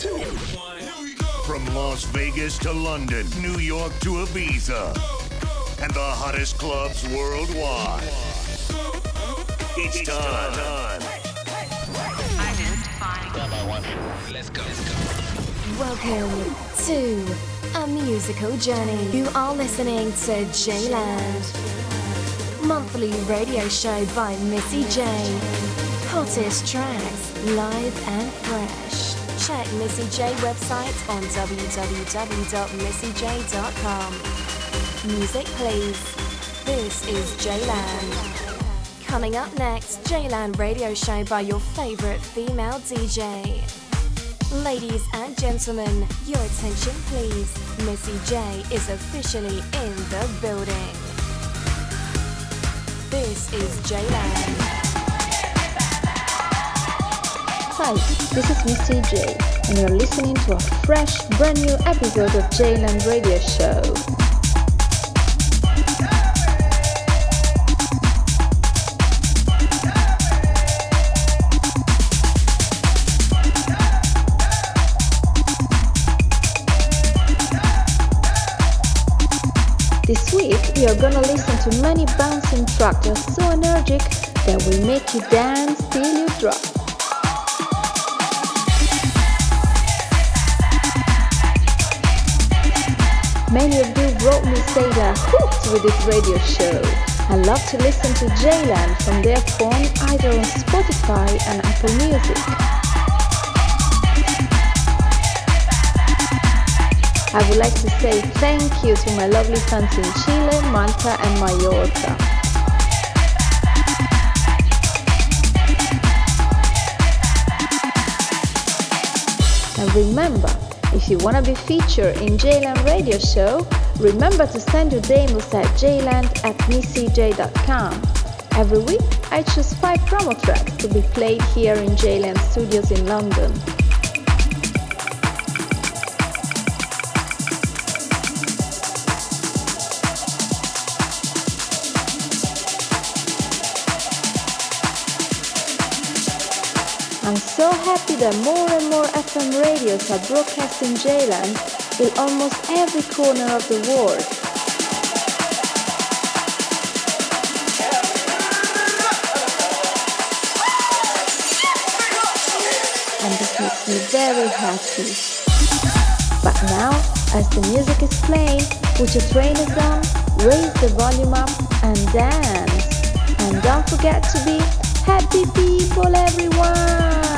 From Las Vegas to London, New York to Ibiza, and the hottest clubs worldwide. It's time. Let's go. Welcome to a musical journey. You are listening to JayLand. Monthly radio show by Missy Jay. Hottest tracks, live and fresh. Check Missy Jay website on www.missyjay.com. Music please. This is JayLand. Coming up next, JayLand radio show by your favorite female DJ. Ladies and gentlemen, your attention please. Missy Jay is officially in the building. This is JayLand. Hi, this is Missy Jay, and you're listening to a fresh, brand new episode of JayLand Radio Show. This week, we are gonna listen to many bouncing tracks that are so energetic that will make you dance till you drop. Many of you wrote me say they're hooked with this radio show. I love to listen to JayLand from their phone either on Spotify and Apple Music. I would like to say thank you to my lovely fans in Chile, Malta and Mallorca. And remember, if you want to be featured in JayLand Radio Show, remember to send your demos at jayland at missyjay.com. Every week, I choose 5 promo tracks to be played here in JayLand Studios in London. So happy that more and more FM radios are broadcasting JayLand in almost every corner of the world. And this makes me very happy. But now, as the music is playing, put your trainers on, raise the volume up, and dance. And don't forget to be happy people, everyone!